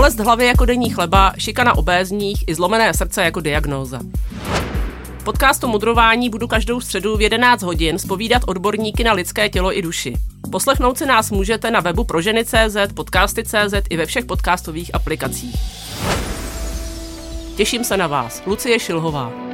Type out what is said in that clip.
Bolest hlavy jako denní chleba, šikana obézních i zlomené srdce jako diagnóza. Podcastu Mudrování budu každou středu v 11 hodin spovídat odborníky na lidské tělo i duši. Poslechnout si nás můžete na webu proženy.cz, podcasty.cz i ve všech podcastových aplikacích. Těším se na vás. Lucie Šilhová.